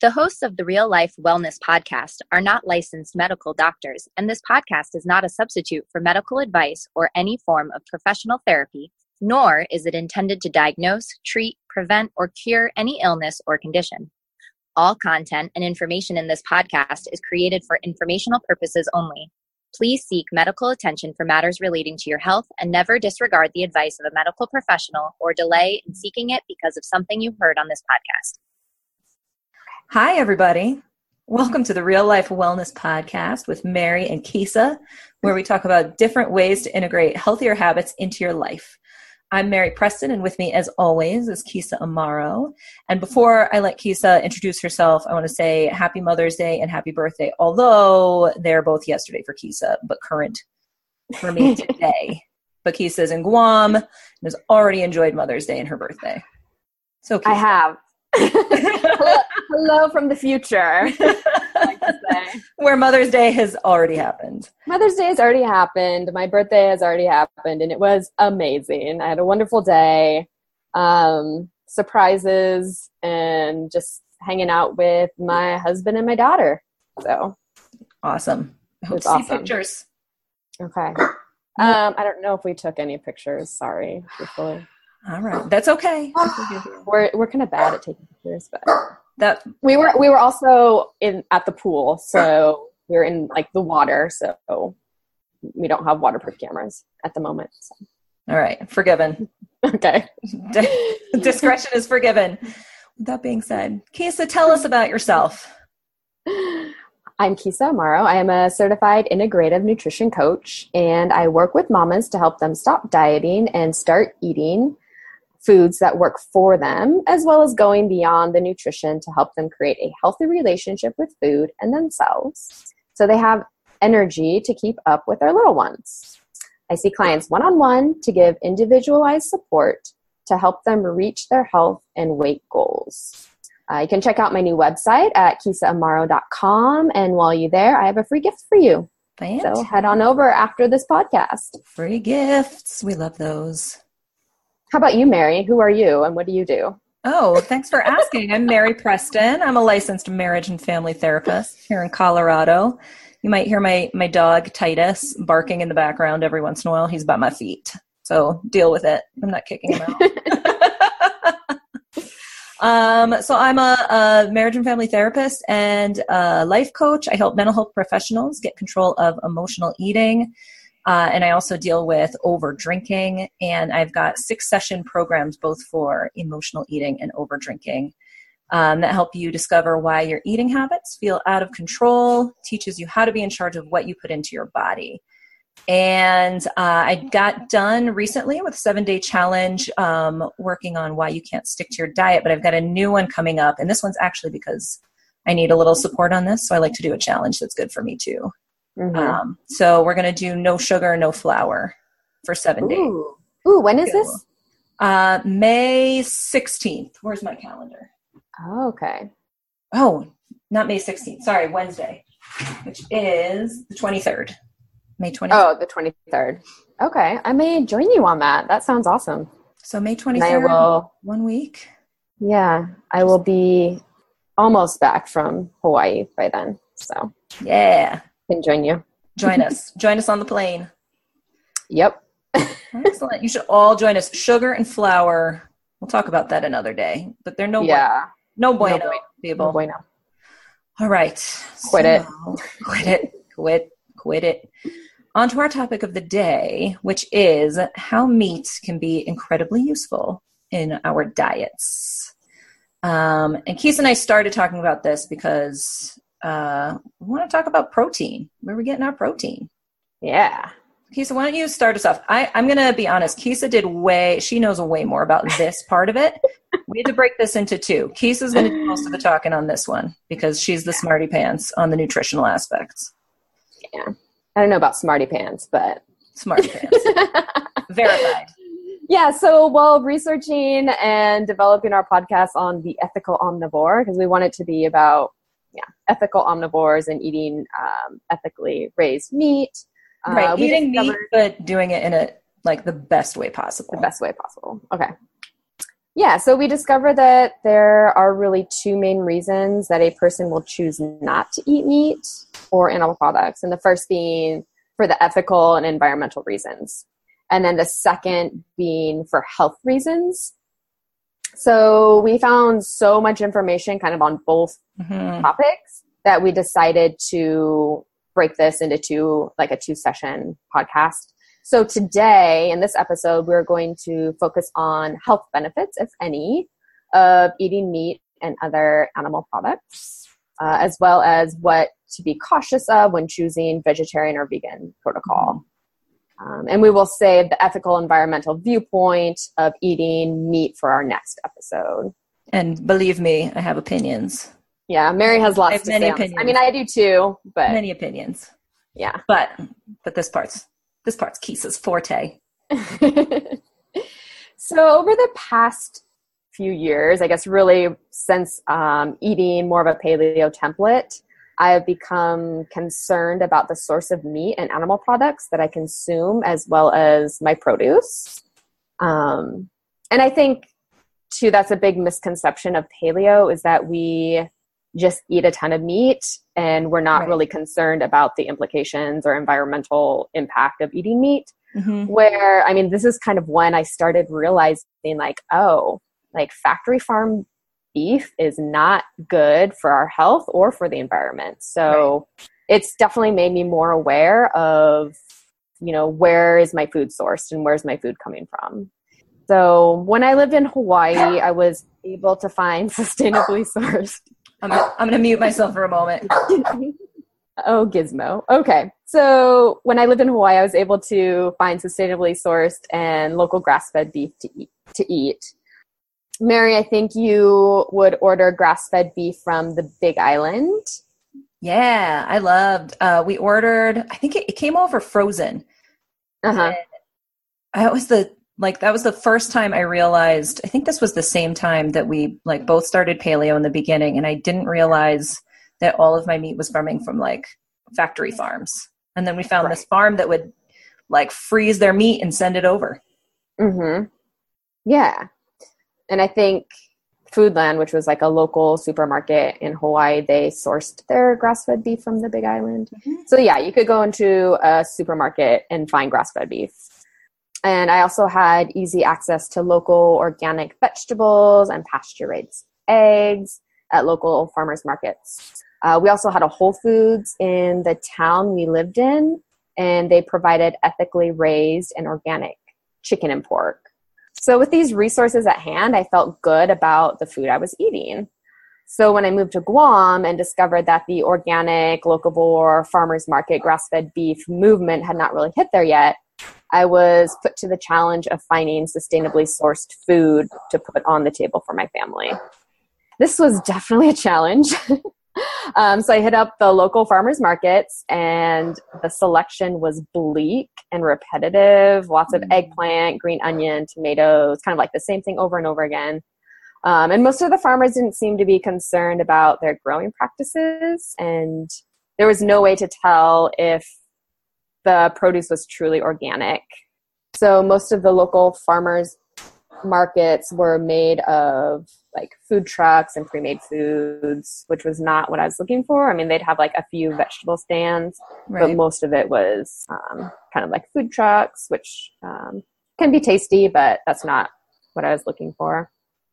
The hosts of the Real Life Wellness Podcast are not licensed medical doctors, and this podcast is not a substitute for medical advice or any form of professional therapy, nor is it intended to diagnose, treat, prevent, or cure any illness or condition. All content and information in this podcast is created for informational purposes only. Please seek medical attention for matters relating to your health and never disregard the advice of a medical professional or delay in seeking it because of something you heard on this podcast. Hi, everybody. Welcome to the Real Life Wellness Podcast with Mary and Keysa, where we talk about different ways to integrate healthier habits into your life. I'm Mary Preston, and with me, as always, is Keysa Amaro. And before I let Keysa introduce herself, I want to say Happy Mother's Day and Happy Birthday, although they're both yesterday for Keysa, but current for me today. but Keysa's in Guam and has already enjoyed Mother's Day and her birthday. So Keysa. I have. Hello, from the future. Where Mother's Day has already happened. Mother's Day has already happened. My birthday has already happened, and it was amazing. I had a wonderful day, um, surprises, and just hanging out with my husband and my daughter. So awesome. I hope to awesome. see pictures. Okay. Um, I don't know if we took any pictures. Sorry, truthfully. All right, that's okay. we're we're kind of bad at taking pictures, but that we were we were also in at the pool, so we are in like the water, so we don't have waterproof cameras at the moment. So. All right, forgiven. okay, discretion is forgiven. With that being said, Keysa, tell us about yourself. I'm Keysa Amaro. I am a certified integrative nutrition coach, and I work with mamas to help them stop dieting and start eating foods that work for them, as well as going beyond the nutrition to help them create a healthy relationship with food and themselves so they have energy to keep up with their little ones. I see clients one on one to give individualized support to help them reach their health and weight goals. Uh, you can check out my new website at keysaamaro.com. And while you're there, I have a free gift for you. Fantastic. So head on over after this podcast. Free gifts. We love those. How about you, Mary? Who are you and what do you do? Oh, thanks for asking. I'm Mary Preston. I'm a licensed marriage and family therapist here in Colorado. You might hear my, my dog Titus barking in the background every once in a while. He's by my feet. So deal with it. I'm not kicking him out. um, so I'm a, a, marriage and family therapist and a life coach. I help mental health professionals get control of emotional eating uh, and I also deal with over drinking. And I've got six session programs both for emotional eating and over drinking um, that help you discover why your eating habits feel out of control, teaches you how to be in charge of what you put into your body. And uh, I got done recently with seven day challenge, um, working on why you can't stick to your diet. But I've got a new one coming up, and this one's actually because I need a little support on this. So I like to do a challenge that's good for me too. Mm-hmm. Um, so we're going to do no sugar, no flour for seven Ooh. days. Ooh, when is so, this? Uh, May 16th. Where's my calendar? Oh, okay. Oh, not May 16th. Sorry, Wednesday, which is the 23rd. May 23rd. Oh, the 23rd. Okay. I may join you on that. That sounds awesome. So May 23rd, will, one week. Yeah, I will be almost back from Hawaii by then. So, yeah can join you. Join us. join us on the plane. Yep. Excellent. You should all join us. Sugar and flour. We'll talk about that another day. But they're no yeah. no bueno, no bueno. people. No bueno. All right. Quit so, it. Quit it. Quit. Quit it. On to our topic of the day, which is how meat can be incredibly useful in our diets. Um, and Keysa and I started talking about this because uh, we want to talk about protein. Where we getting our protein? Yeah. Keysa, why don't you start us off? I, I'm going to be honest. Keysa did way, she knows way more about this part of it. We had to break this into two. Keysa's going to do most of the talking on this one because she's the smarty pants on the nutritional aspects. Yeah. I don't know about smarty pants, but. Smarty pants. Verified. Yeah, so while researching and developing our podcast on the ethical omnivore, because we want it to be about yeah, ethical omnivores and eating um, ethically raised meat. Uh, right, eating meat, but doing it in a like the best way possible. The best way possible. Okay. Yeah, so we discovered that there are really two main reasons that a person will choose not to eat meat or animal products. And the first being for the ethical and environmental reasons. And then the second being for health reasons. So we found so much information kind of on both mm-hmm. topics that we decided to break this into two, like a two session podcast. So today in this episode, we're going to focus on health benefits, if any, of eating meat and other animal products, uh, as well as what to be cautious of when choosing vegetarian or vegan protocol. Um, and we will save the ethical environmental viewpoint of eating meat for our next episode. And believe me, I have opinions. Yeah, Mary has lots have to many say. Opinions. I mean, I do too, but many opinions. Yeah, but but this part's this part's Keysa's forte. so over the past few years, I guess really since um, eating more of a paleo template, I have become concerned about the source of meat and animal products that I consume, as well as my produce. Um, and I think too that's a big misconception of paleo is that we just eat a ton of meat and we're not right. really concerned about the implications or environmental impact of eating meat. Mm-hmm. Where, I mean, this is kind of when I started realizing, like, oh, like factory farm beef is not good for our health or for the environment. So right. it's definitely made me more aware of, you know, where is my food sourced and where's my food coming from. So when I lived in Hawaii, I was able to find sustainably sourced I'm, I'm going to mute myself for a moment. oh, Gizmo. Okay. So when I lived in Hawaii, I was able to find sustainably sourced and local grass-fed beef to eat. To eat. Mary, I think you would order grass-fed beef from the Big Island. Yeah, I loved. Uh, we ordered. I think it, it came over frozen. Uh huh. That was the like that was the first time I realized I think this was the same time that we like both started paleo in the beginning and I didn't realize that all of my meat was coming from like factory farms. And then we found right. this farm that would like freeze their meat and send it over. Mhm. Yeah. And I think Foodland, which was like a local supermarket in Hawaii, they sourced their grass-fed beef from the Big Island. Mm-hmm. So yeah, you could go into a supermarket and find grass-fed beef and I also had easy access to local organic vegetables and pasture raised eggs at local farmers markets. Uh, we also had a Whole Foods in the town we lived in, and they provided ethically raised and organic chicken and pork. So, with these resources at hand, I felt good about the food I was eating. So, when I moved to Guam and discovered that the organic, locavore, farmers market, grass fed beef movement had not really hit there yet, I was put to the challenge of finding sustainably sourced food to put on the table for my family. This was definitely a challenge. um, so I hit up the local farmers markets, and the selection was bleak and repetitive. Lots of mm. eggplant, green onion, tomatoes, kind of like the same thing over and over again. Um, and most of the farmers didn't seem to be concerned about their growing practices, and there was no way to tell if the produce was truly organic. So most of the local farmers markets were made of like food trucks and pre-made foods, which was not what I was looking for. I mean, they'd have like a few vegetable stands, right. but most of it was um, kind of like food trucks, which um, can be tasty, but that's not what I was looking for.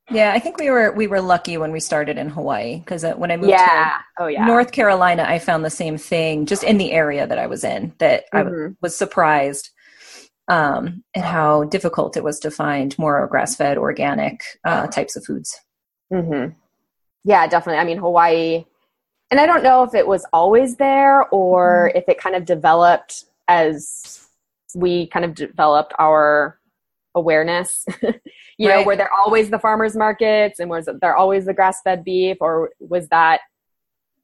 Yeah, I think we were we were lucky when we started in Hawaii because uh, when I moved yeah. to oh, yeah. North Carolina, I found the same thing just in the area that I was in. That mm-hmm. I was surprised um, at how difficult it was to find more grass-fed, organic uh, types of foods. Mm-hmm. Yeah, definitely. I mean, Hawaii, and I don't know if it was always there or mm-hmm. if it kind of developed as we kind of developed our awareness you right. know were there always the farmers markets and was there always the grass fed beef or was that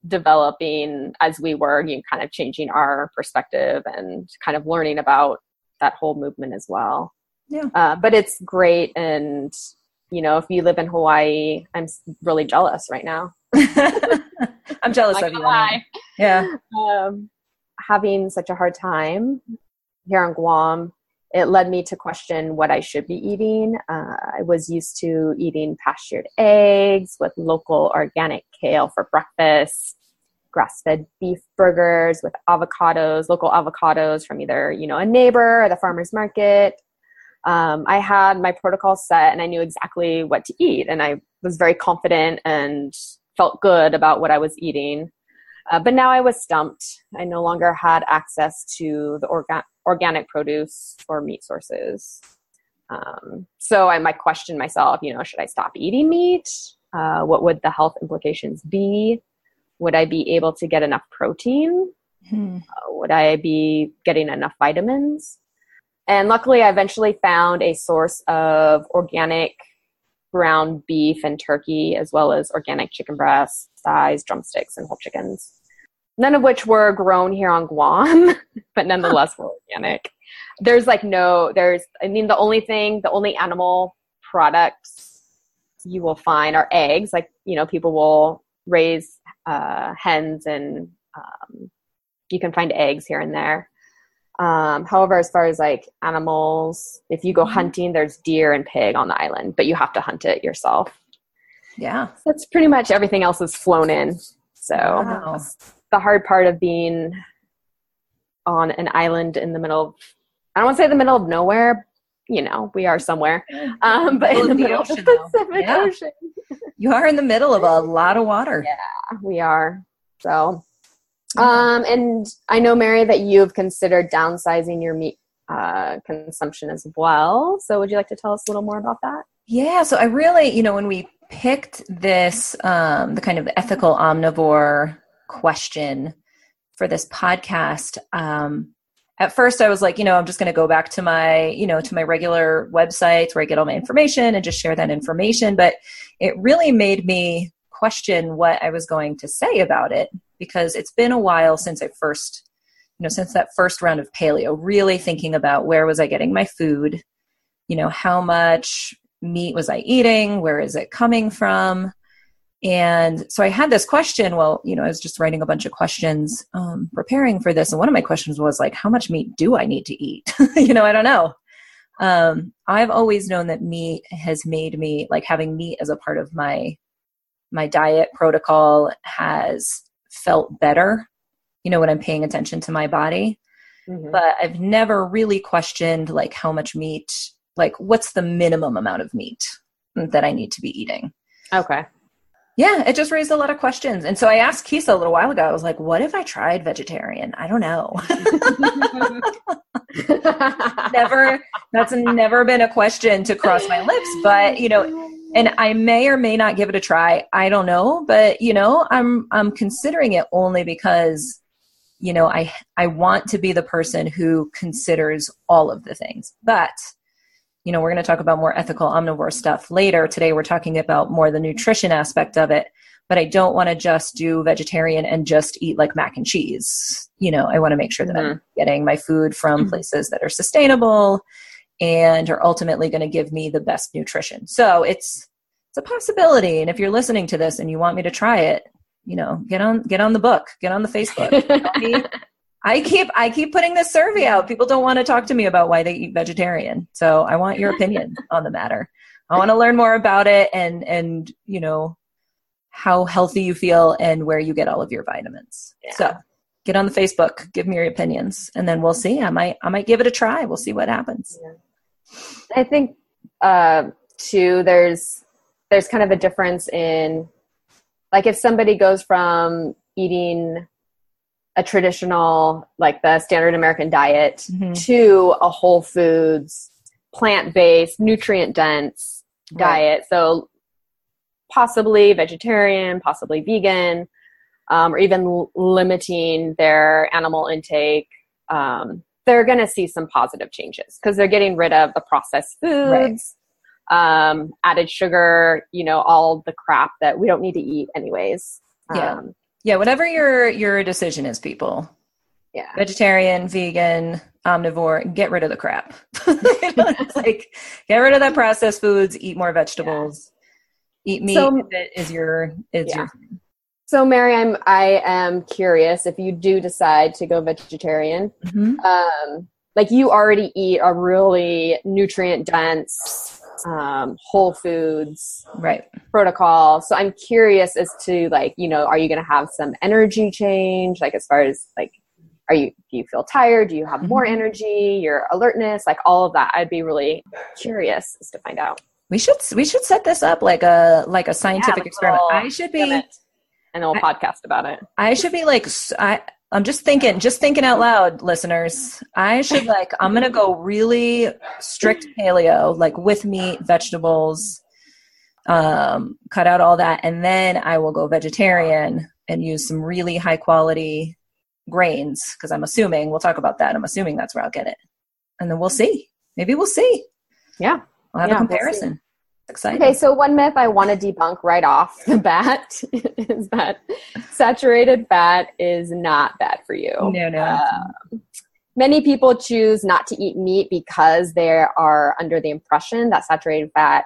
developing as we were you know, kind of changing our perspective and kind of learning about that whole movement as well. Yeah. Uh, but it's great. And you know if you live in hawaii i'm really jealous right now. I'm jealous of you yeah. Um, having such a hard time here on guam it led me to question what I should be eating. Uh, I was used to eating pastured eggs with local organic kale for breakfast, grass-fed beef burgers with avocados, local avocados from either you know a neighbor or the farmer's market. Um, I had my protocol set and I knew exactly what to eat, and I was very confident and felt good about what I was eating. Uh, but now I was stumped. I no longer had access to the orga- organic produce or meat sources. Um, so I might question myself, you know, should I stop eating meat? Uh, what would the health implications be? Would I be able to get enough protein? Hmm. Uh, would I be getting enough vitamins? And luckily, I eventually found a source of organic ground beef and turkey, as well as organic chicken breasts, thighs, drumsticks, and whole chickens. None of which were grown here on Guam, but nonetheless were organic. There's like no, there's, I mean, the only thing, the only animal products you will find are eggs. Like, you know, people will raise uh, hens and um, you can find eggs here and there. Um, however, as far as like animals, if you go mm-hmm. hunting, there's deer and pig on the island, but you have to hunt it yourself. Yeah. So that's pretty much everything else is flown in. So wow. the hard part of being on an island in the middle of, I don't want to say the middle of nowhere, you know, we are somewhere, um, but in the middle of the Pacific yeah. Ocean. You are in the middle of a lot of water. Yeah, we are. So um, and I know, Mary, that you've considered downsizing your meat uh, consumption as well. So, would you like to tell us a little more about that? Yeah. So, I really, you know, when we picked this, um, the kind of ethical omnivore question for this podcast, um, at first I was like, you know, I'm just going to go back to my, you know, to my regular websites where I get all my information and just share that information. But it really made me question what I was going to say about it because it's been a while since I first, you know, since that first round of paleo, really thinking about where was I getting my food, you know, how much meat was I eating, where is it coming from? And so I had this question. Well, you know, I was just writing a bunch of questions um, preparing for this. And one of my questions was like, how much meat do I need to eat? you know, I don't know. Um, I've always known that meat has made me like having meat as a part of my my diet protocol has felt better, you know, when I'm paying attention to my body. Mm-hmm. But I've never really questioned like how much meat, like what's the minimum amount of meat that I need to be eating. Okay. Yeah, it just raised a lot of questions. And so I asked Keysa a little while ago, I was like, what if I tried vegetarian? I don't know. never, that's never been a question to cross my lips. But, you know, and I may or may not give it a try. I don't know, but you know, I'm I'm considering it only because you know, I I want to be the person who considers all of the things. But you know, we're going to talk about more ethical omnivore stuff later. Today we're talking about more the nutrition aspect of it, but I don't want to just do vegetarian and just eat like mac and cheese. You know, I want to make sure that mm-hmm. I'm getting my food from mm-hmm. places that are sustainable and are ultimately going to give me the best nutrition. So it's it's a possibility. And if you're listening to this and you want me to try it, you know, get on get on the book, get on the Facebook. I keep I keep putting this survey out. People don't want to talk to me about why they eat vegetarian. So I want your opinion on the matter. I want to learn more about it and and you know how healthy you feel and where you get all of your vitamins. Yeah. So get on the Facebook, give me your opinions, and then we'll see. I might I might give it a try. We'll see what happens. Yeah. I think uh, too. There's there's kind of a difference in like if somebody goes from eating a traditional like the standard American diet mm-hmm. to a whole foods plant based nutrient dense right. diet. So possibly vegetarian, possibly vegan um, or even limiting their animal intake, um, they're going to see some positive changes because they're getting rid of the processed foods, right. um, added sugar, you know, all the crap that we don't need to eat anyways. Yeah. Um, yeah. Whatever your, your decision is, people. Yeah. Vegetarian, vegan, omnivore, get rid of the crap. like, get rid of that processed foods, eat more vegetables. Yeah. Eat meat so, if it is your is yeah. your so, Mary, I'm I am curious if you do decide to go vegetarian. Mm-hmm. Um, like you already eat a really nutrient dense um, whole foods right. protocol. So i'm curious as to like you know are you going to have some energy change? Like as far as like are you do you feel tired? Do you have more Mm-hmm. energy? Your alertness? Like all of that. I'd be really curious as to find out. We should we should set this up like a like a scientific like experiment. i should be and then we'll I- podcast about it. I should be like I I'm just thinking just thinking out loud listeners. I should like I'm going to go really strict paleo like with meat vegetables um cut out all that and then I will go vegetarian and use some really high quality grains because I'm assuming we'll talk about that I'm assuming that's where I'll get it. And then we'll see. Maybe we'll see. Yeah. We'll have Yeah, a we'll comparison exciting Okay, so one myth I want to debunk right off the bat is that saturated fat is not bad for you. no no Uh, many people choose not to eat meat because they are under the impression that saturated fat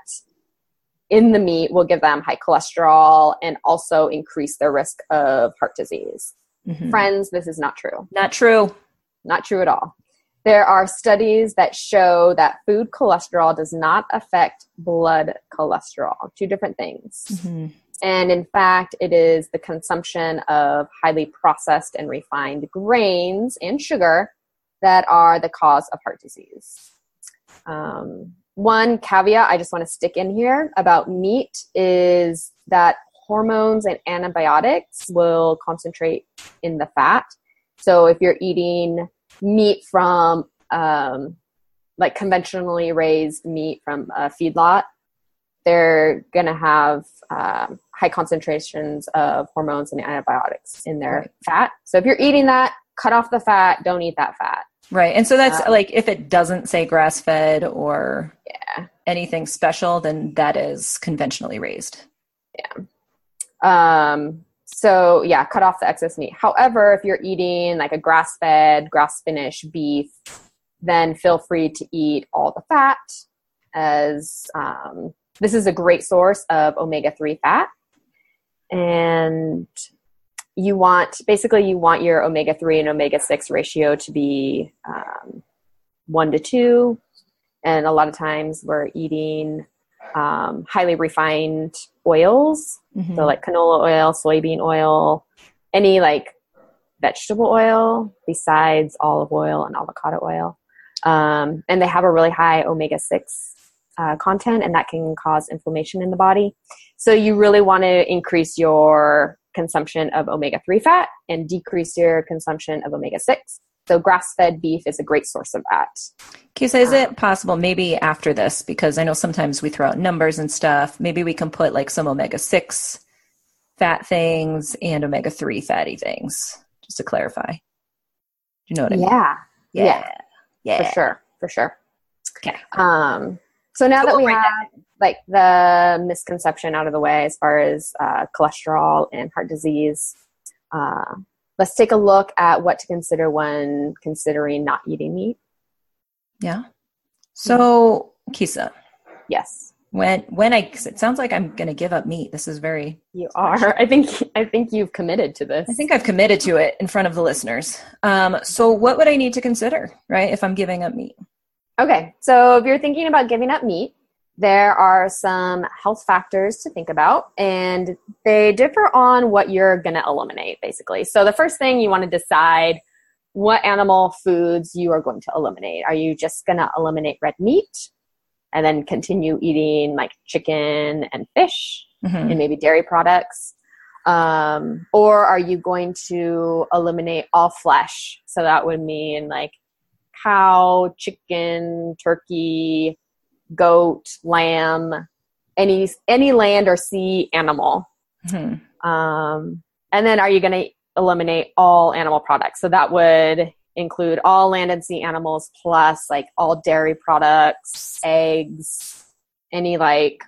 in the meat will give them high cholesterol and also increase their risk of heart disease. Mhm. Friends, this is not true. not true Not true at all. There are studies that show that food cholesterol does not affect blood cholesterol, two different things. Mhm. And in fact, it is the consumption of highly processed and refined grains and sugar that are the cause of heart disease. Um, one caveat I just want to stick in here about meat is that hormones and antibiotics will concentrate in the fat. So if you're eating meat from um, like conventionally raised meat from a feedlot, they're going to have um, high concentrations of hormones and antibiotics in their Right. fat. So if you're eating that, cut off the fat, don't eat that fat. Right. And so that's Uh, like if it doesn't say grass fed or Yeah. anything special, then that is conventionally raised. Yeah. Um, so yeah, cut off the excess meat. However, if you're eating like a grass fed, grass finished beef, then feel free to eat all the fat as um, this is a great source of omega 3 fat. And you want basically you want your omega 3 and omega 6 ratio to be um, one to two. And a lot of times we're eating um, highly refined oils Mhm. so like canola oil, soybean oil, any like vegetable oil besides olive oil and avocado oil. Um, and they have a really high omega 6 uh, content, and that can cause inflammation in the body. So you really want to increase your consumption of omega 3 fat and decrease your consumption of omega 6. So grass fed beef is a great source of that. Keysa, is it possible maybe after this, because I know sometimes we throw out numbers and stuff, maybe we can put like some omega 6 fat things and omega 3 fatty things, just to clarify. Do you know what I mean? Yeah, Yeah. Yeah. for sure, for sure. Okay. Um, so now So that we'll we have like the misconception out of the way as far as uh, cholesterol and heart disease, uh, let's take a look at what to consider when considering not eating meat. Yeah. So, Keysa, Yes, when when I it sounds like I'm going to give up meat. This is very you are. I think I think you've committed to this. I think I've committed to it in front of the listeners. Um, so, what would I need to consider, right, if I'm giving up meat? Okay, so if you're thinking about giving up meat, there are some health factors to think about, and they differ on what you're going to eliminate, basically. So, the first thing you want to decide what animal foods you are going to eliminate. Are you just going to eliminate red meat and then continue eating like chicken and fish Mhm. and maybe dairy products? Um, or are you going to eliminate all flesh? So that would mean like cow, chicken, turkey, goat, lamb, any any land or sea animal. Mhm. Um, and then are you going to eliminate all animal products? So that would include all land and sea animals plus like all dairy products, eggs, any like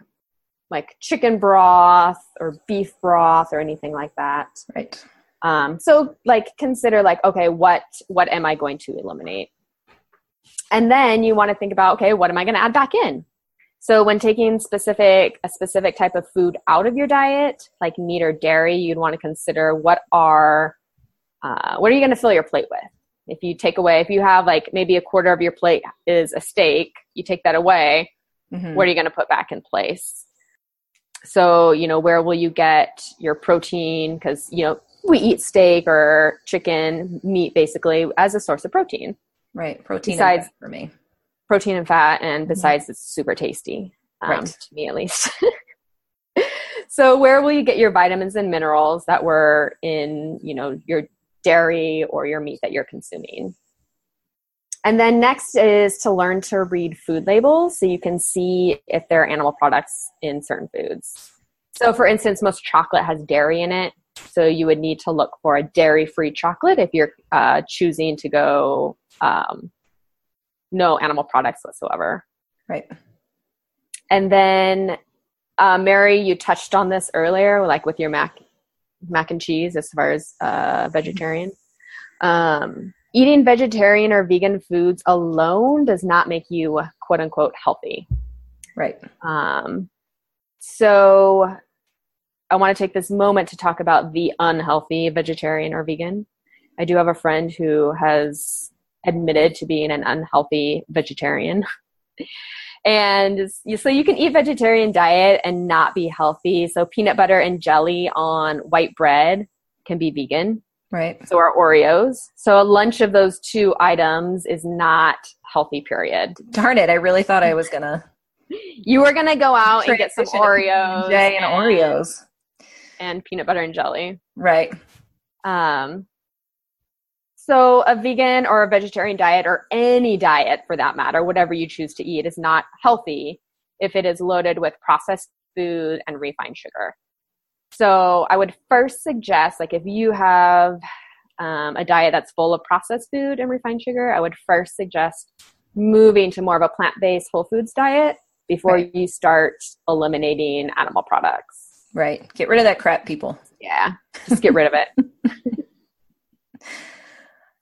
like chicken broth or beef broth or anything like that. Right. Um, so like consider like okay, what what am I going to eliminate? And then you want to think about okay, what am I going to add back in? So when taking specific a specific type of food out of your diet, like meat or dairy, you'd want to consider what are uh, what are you going to fill your plate with? If you take away, if you have like maybe a quarter of your plate is a steak, you take that away, Mhm. what are you going to put back in place? So, you know, where will you get your protein? Because, you know, we eat steak or chicken, meat basically, as a source of protein. Right. Protein and Besides- fat for me. Protein and fat, and besides, it's super tasty, um, Right. to me at least. so, where will you get your vitamins and minerals that were in, you know, your dairy or your meat that you're consuming? And then next is to learn to read food labels so you can see if there are animal products in certain foods. So, for instance, most chocolate has dairy in it. So, you would need to look for a dairy free chocolate if you're uh, choosing to go um, no animal products whatsoever. Right. And then, uh, Mary, you touched on this earlier, like with your mac, mac and cheese, as far as uh, vegetarian. Um, eating vegetarian or vegan foods alone does not make you quote unquote healthy. Right. Um, so, I want to take this moment to talk about the unhealthy vegetarian or vegan. I do have a friend who has admitted to being an unhealthy vegetarian. and so you can eat vegetarian diet and not be healthy. So peanut butter and jelly on white bread can be vegan. Right. So are Oreos. So a lunch of those two items is not healthy, period. Darn it. I really thought I was going to You were gonna go out and get some Oreos J and Oreos. and peanut butter and jelly. Right. Um, so, a vegan or a vegetarian diet, or any diet for that matter, whatever you choose to eat, is not healthy if it is loaded with processed food and refined sugar. So, I would first suggest, like, if you have um, a diet that's full of processed food and refined sugar, I would first suggest moving to more of a plant based whole foods diet before Right. you start eliminating animal products. Right. Get rid of that crap, people. Yeah, just get rid of it.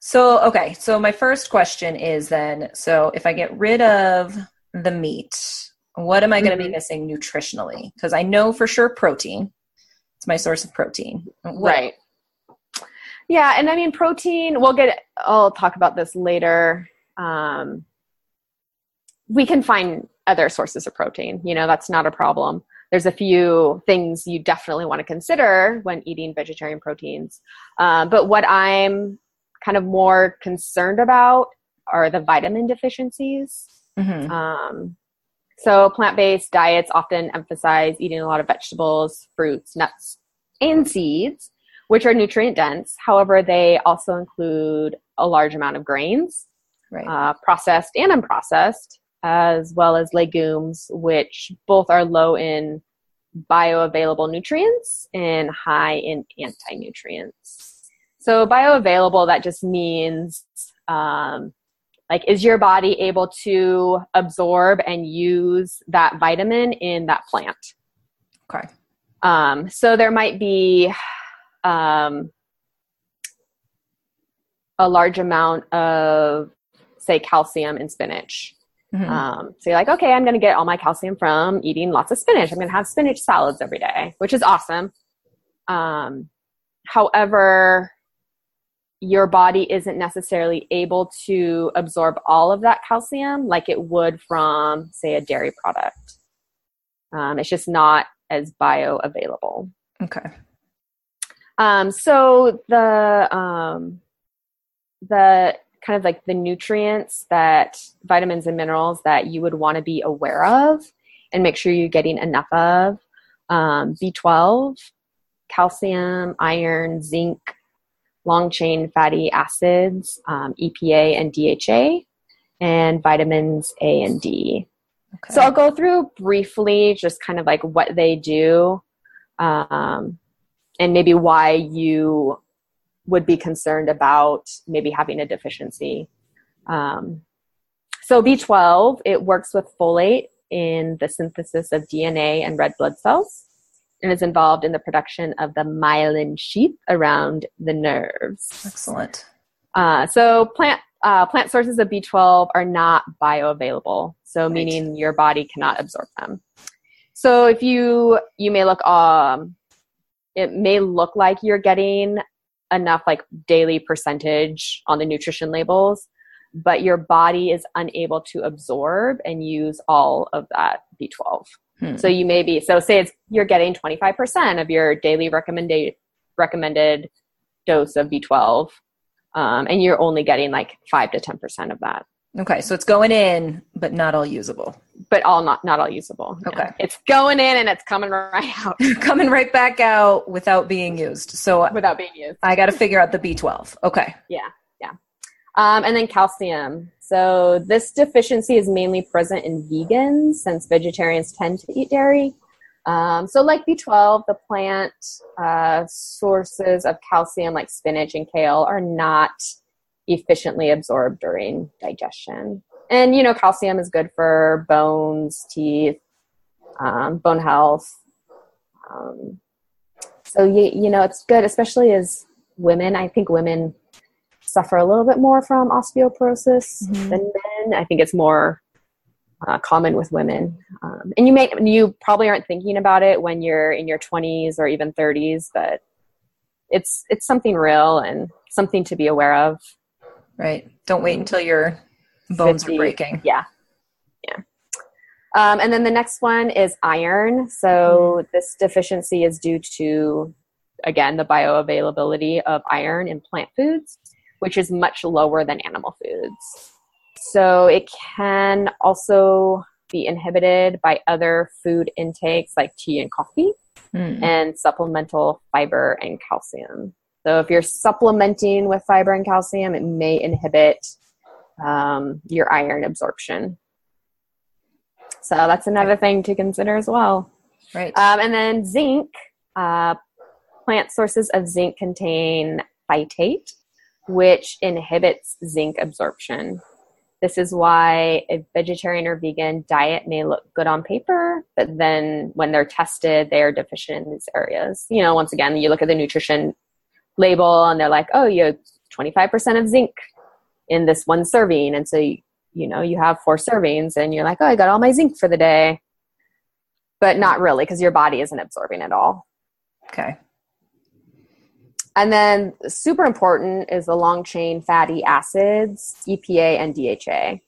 So, okay. So, my first question is then so if I get rid of the meat, what am I going to be Mhm. missing nutritionally? Because I know for sure protein. It's my source of protein. What- Right. Yeah, and I mean protein. We'll get. I'll talk about this later. Um, we can find other sources of protein. You know, that's not a problem. There's a few things you definitely want to consider when eating vegetarian proteins. Um, but what I'm kind of more concerned about are the vitamin deficiencies. Mhm. Um, so plant-based diets often emphasize eating a lot of vegetables, fruits, nuts, and seeds, which are nutrient dense. However, they also include a large amount of grains, Right. uh, processed and unprocessed, as well as legumes, which both are low in bioavailable nutrients and high in anti-nutrients. So bioavailable, that just means um, like is your body able to absorb and use that vitamin in that plant? okay. Um, so there might be um, a large amount of, say, calcium in spinach. Mhm. Um, so you're like, okay, I'm going to get all my calcium from eating lots of spinach. I'm going to have spinach salads every day, which is awesome. Um, however, your body isn't necessarily able to absorb all of that calcium like it would from, say, a dairy product. Um, it's just not as bioavailable. okay. Um, so the um, the kind of like the nutrients that vitamins and minerals that you would want to be aware of and make sure you're getting enough of um, B12, calcium, iron, zinc, long chain fatty acids, um, EPA and DHA, and vitamins A and D. Okay. So I'll go through briefly just kind of like what they do um, and maybe why you would be concerned about maybe having a deficiency. Um, so B12, it works with folate in the synthesis of DNA and red blood cells and is involved in the production of the myelin sheath around the nerves. Excellent. Uh, so plant uh, plant sources of B12 are not bioavailable, so Right. meaning your body cannot absorb them. So if you you may look um, it may look like you're getting enough like daily percentage on the nutrition labels, but your body is unable to absorb and use all of that B12. Hmm. So you may be so say it's you're getting 25% of your daily recommended recommended dose of B12, um, and you're only getting like five to 10% of that. Okay, so it's going in, but not all usable. But all not not all usable. Okay, it's going in and it's coming right out, coming right back out without being used. So without being used, I got to figure out the B12. Okay. Yeah, yeah, um, and then calcium. So this deficiency is mainly present in vegans, since vegetarians tend to eat dairy. Um, so, like B12, the plant uh, sources of calcium, like spinach and kale, are not efficiently absorbed during digestion. And, you know, calcium is good for bones, teeth, um, bone health. Um, so, you, you know, it's good, especially as women. I think women suffer a little bit more from osteoporosis mm-hmm. than men. I think it's more uh, common with women. Um, and you may, you probably aren't thinking about it when you're in your 20s or even 30s, but it's, it's something real and something to be aware of. Right. Don't wait until your bones 50, are breaking. Yeah. Yeah. Um, and then the next one is iron. So mm. this deficiency is due to, again, the bioavailability of iron in plant foods, which is much lower than animal foods. So it can also be inhibited by other food intakes like tea and coffee mm. and supplemental fiber and calcium. So if you're supplementing with fiber and calcium, it may inhibit um, your iron absorption. So that's another thing to consider as well. Right. Um, and then zinc. Uh, plant sources of zinc contain phytate, which inhibits zinc absorption. This is why a vegetarian or vegan diet may look good on paper, but then when they're tested, they are deficient in these areas. You know, once again, you look at the nutrition label and they're like, oh, you have 25% of zinc in this one serving. And so, you, know, you have four servings and you're like, oh, I got all my zinc for the day. But not really because your body isn't absorbing it all. Okay. And then super important is the long chain fatty acids, EPA and DHA.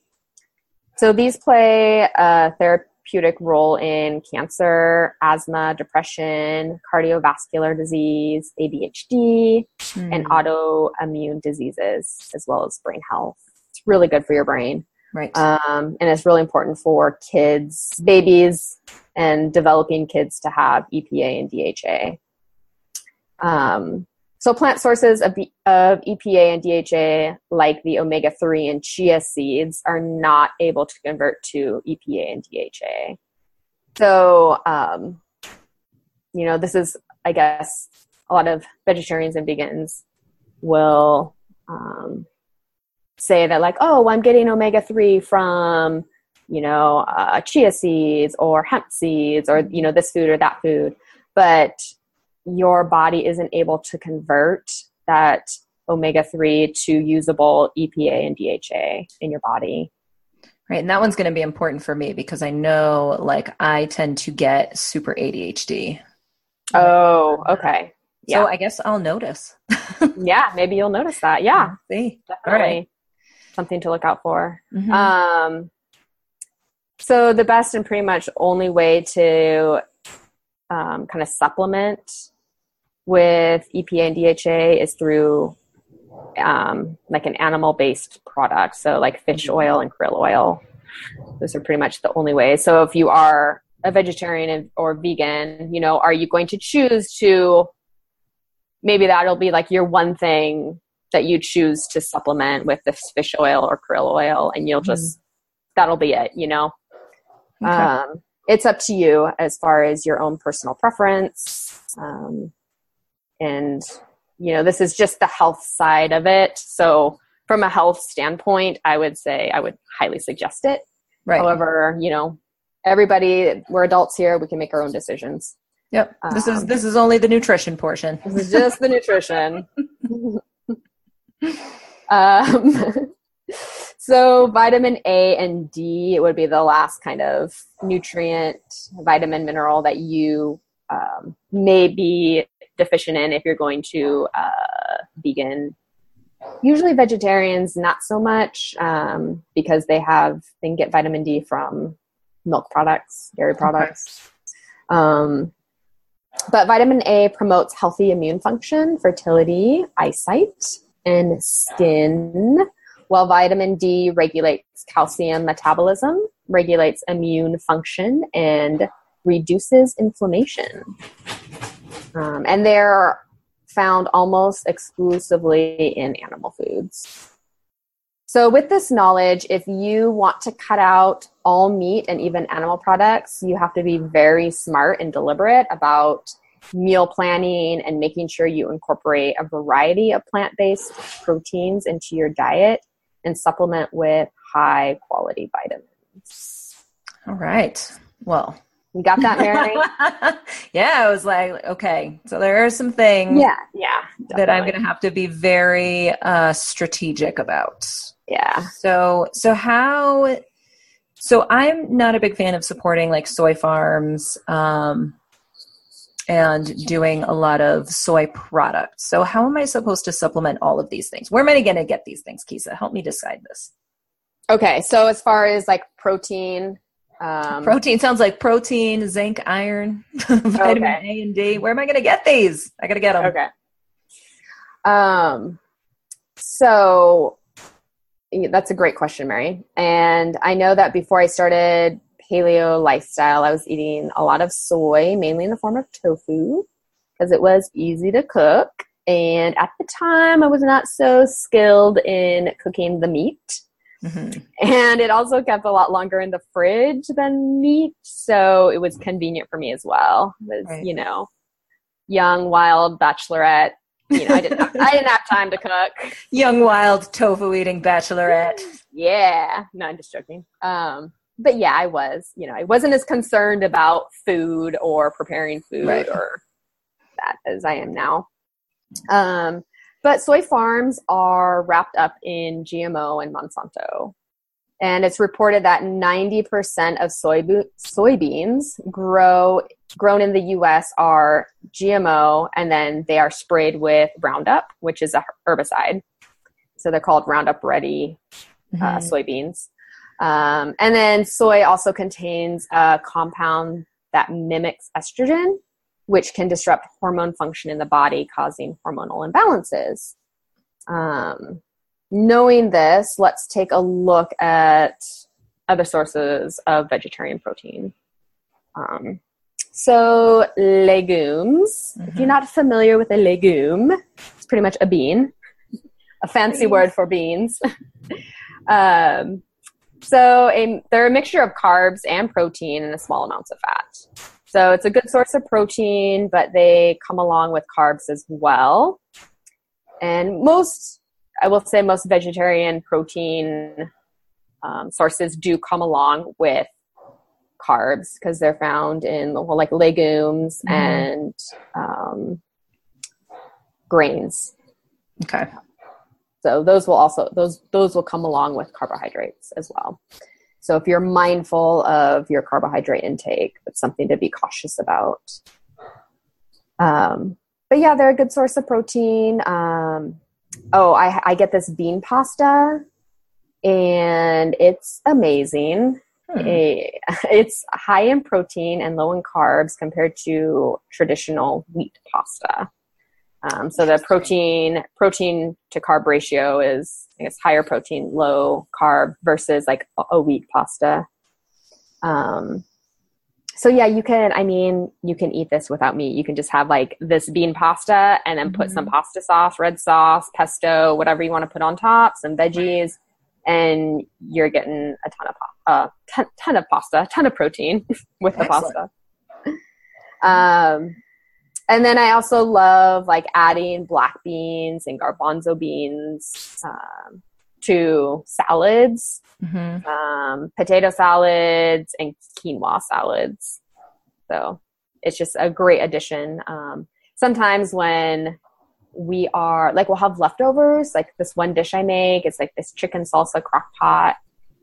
So these play a therapeutic role in cancer, asthma, depression, cardiovascular disease, ADHD, mm. and autoimmune diseases, as well as brain health. It's really good for your brain. Right. Um, and it's really important for kids, babies, and developing kids to have EPA and DHA. Um, so plant sources of, of EPA and DHA, like the omega-3 and chia seeds, are not able to convert to EPA and DHA. So, um, you know, this is, I guess, a lot of vegetarians and vegans will um, say that, like, oh, I'm getting omega-3 from, you know, uh, chia seeds or hemp seeds or, you know, this food or that food. But your body isn't able to convert that omega 3 to usable EPA and DHA in your body. Right. And that one's going to be important for me because I know like I tend to get super ADHD. Oh, okay. Yeah. So I guess I'll notice. yeah, maybe you'll notice that. Yeah. See. Definitely. All right. Something to look out for. Mm-hmm. Um so the best and pretty much only way to um, kind of supplement with EPA and DHA is through um, like an animal based product. So, like fish oil and krill oil. Those are pretty much the only ways. So, if you are a vegetarian or vegan, you know, are you going to choose to maybe that'll be like your one thing that you choose to supplement with this fish oil or krill oil and you'll just mm. that'll be it, you know? Okay. Um, it's up to you as far as your own personal preference. Um, and you know this is just the health side of it. So from a health standpoint i would say i would highly suggest it. Right. However you know everybody we're adults here we can make our own decisions. Yep. This um, is this is only the nutrition portion. This is just the nutrition. Um, so vitamin a and d would be the last kind of nutrient vitamin mineral that you um, may be deficient in if you're going to uh, vegan. Usually vegetarians, not so much um, because they have they can get vitamin D from milk products, dairy products. Okay. Um, but vitamin A promotes healthy immune function, fertility, eyesight, and skin, while vitamin D regulates calcium metabolism, regulates immune function, and reduces inflammation. Um, and they're found almost exclusively in animal foods. So, with this knowledge, if you want to cut out all meat and even animal products, you have to be very smart and deliberate about meal planning and making sure you incorporate a variety of plant based proteins into your diet and supplement with high quality vitamins. All right. Well, you got that, Mary? yeah, I was like, okay, so there are some things yeah, yeah, definitely. that I'm going to have to be very uh, strategic about. Yeah. So, so how? So I'm not a big fan of supporting like soy farms um, and doing a lot of soy products. So how am I supposed to supplement all of these things? Where am I going to get these things, Keysa? Help me decide this. Okay, so as far as like protein, um, protein sounds like protein, zinc, iron, vitamin okay. A and D. Where am I going to get these? I got to get them. Okay. Um, so that's a great question, Mary. And I know that before I started paleo lifestyle, I was eating a lot of soy, mainly in the form of tofu, because it was easy to cook. And at the time, I was not so skilled in cooking the meat. Mm-hmm. And it also kept a lot longer in the fridge than meat, so it was convenient for me as well. It was, right. you know, young, wild bachelorette. You know, I didn't have, I didn't have time to cook. Young, wild, tofu eating bachelorette. Yeah, no, I'm just joking. Um, but yeah, I was. You know, I wasn't as concerned about food or preparing food right. or that as I am now. Um, but soy farms are wrapped up in GMO and Monsanto. And it's reported that 90% of soy soybeans grow grown in the US are GMO and then they are sprayed with Roundup, which is a herbicide. So they're called Roundup Ready uh, mm-hmm. uh, soybeans. Um, and then soy also contains a compound that mimics estrogen, which can disrupt hormone function in the body, causing hormonal imbalances. Um, knowing this, let's take a look at other sources of vegetarian protein. Um, so, legumes. Mm-hmm. If you're mm-hmm. not familiar with a legume, it's pretty much a bean, a fancy beans. word for beans. um, so, a, they're a mixture of carbs and protein and a small amounts of fat. So it's a good source of protein, but they come along with carbs as well. And most, I will say, most vegetarian protein um, sources do come along with carbs because they're found in well, like legumes mm-hmm. and um, grains. Okay. So those will also those those will come along with carbohydrates as well. So if you're mindful of your carbohydrate intake, it's something to be cautious about. Um, but yeah, they're a good source of protein. Um, oh, I, I get this bean pasta, and it's amazing. Hmm. It's high in protein and low in carbs compared to traditional wheat pasta. Um, so the protein protein to carb ratio is I guess higher protein, low carb versus like a wheat pasta. Um, so yeah, you can. I mean, you can eat this without meat. You can just have like this bean pasta and then put mm-hmm. some pasta sauce, red sauce, pesto, whatever you want to put on top, some veggies, and you're getting a ton of uh, ton, ton of pasta, ton of protein with the Excellent. pasta. Um, and then I also love like adding black beans and garbanzo beans um, to salads, mm-hmm. um, potato salads, and quinoa salads. So it's just a great addition. Um, sometimes when we are like we'll have leftovers like this one dish i make it's like this chicken salsa crock pot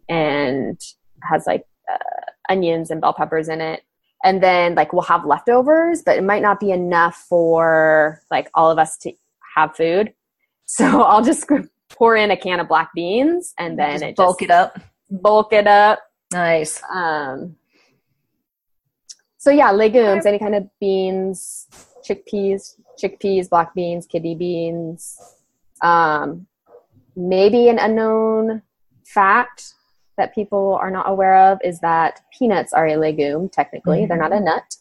and has like uh, onions and bell peppers in it and then like we'll have leftovers but it might not be enough for like all of us to have food So I'll just pour in a can of black beans and then Just it bulk just it up. bulk it up. Nice. Um, so yeah, legumes, any kind of beans, chickpeas, chickpeas, black beans, kidney beans. Um, maybe an unknown fact that people are not aware of is that peanuts are a legume. Technically, they're not a nut.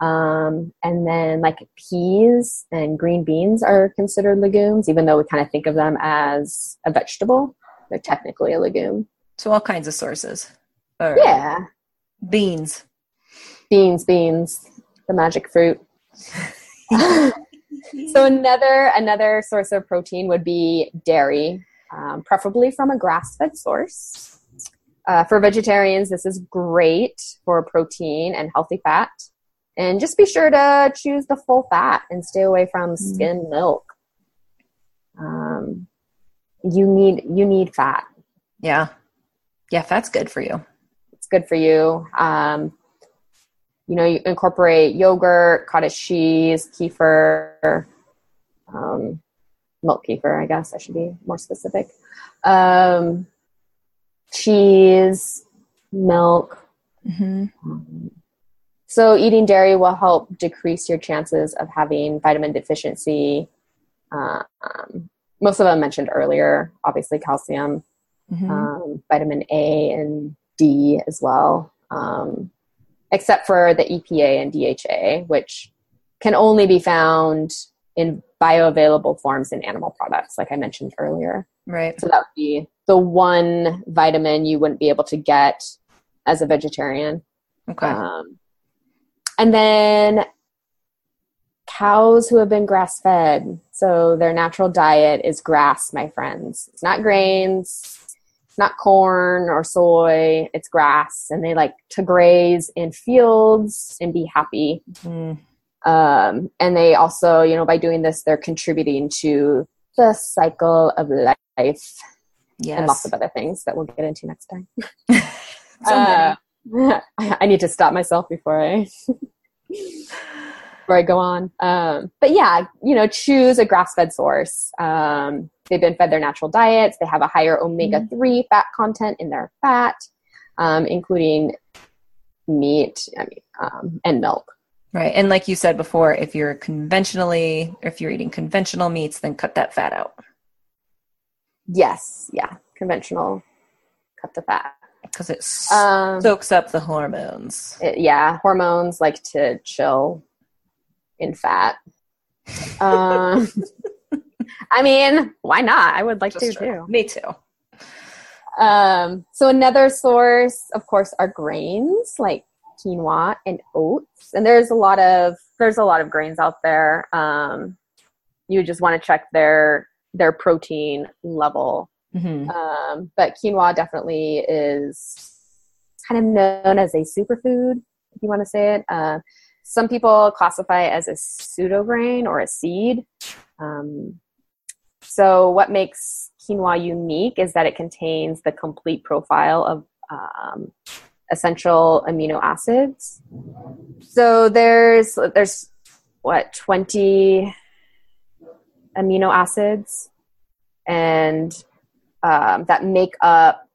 Um, and then like peas and green beans are considered legumes, even though we kind of think of them as a vegetable. They're technically a legume. So all kinds of sources. Or Yeah, Beans. beans, beans, the magic fruit. so another another source of protein would be dairy, um, preferably from a grass-fed source. Uh, for vegetarians, this is great for protein and healthy fat. And just be sure to choose the full fat and stay away from skim milk. Um, you need you need fat. Yeah. Yeah, fat's good for you. It's good for you. Um, you know, you incorporate yogurt, cottage cheese, kefir, um, milk kefir, I guess I should be more specific. Um, cheese, milk. Mm-hmm. Um, so, eating dairy will help decrease your chances of having vitamin deficiency. Uh, um, most of them mentioned earlier, obviously, calcium Mm-hmm. um, vitamin A and D as well, um, except for the EPA and DHA, which can only be found in bioavailable forms in animal products, like I mentioned earlier. right. So that would be the one vitamin you wouldn't be able to get as a vegetarian. Okay. Um, and then cows who have been grass fed. So their natural diet is grass, my friends. It's not grains, it's not corn or soy, it's grass. And they like to graze in fields and be happy. Mm. Um, and they also, you know, by doing this, they're contributing to the cycle of life Yes. and lots of other things that we'll get into next time. Uh, I, need to stop myself before I before I go on. Um, but yeah, you know, choose a grass-fed source. Um, they've been fed their natural diets. They have a higher omega-3 fat content in their fat, um, including meat I mean, um, and milk. Right. And like you said before, if you're conventionally, if you're eating conventional meats, then cut that fat out Yes, yeah, conventional. Cut the fat. because it Um, soaks up the hormones. it- yeah, hormones like to chill in fat. Um, I mean, why not? I would like to true. too. Me too. Um, so another source, of course, are grains like quinoa and oats. And there's a lot of there's a lot of grains out there. Um, you just want to check their their protein level. hmm Um, but quinoa definitely is kind of known as a superfood, if you want to say it. Uh, some people classify it as a pseudo grain or a seed. Um, so, what makes quinoa unique is that it contains the complete profile of um, essential amino acids. So there's there's what twenty amino acids, and um, that make up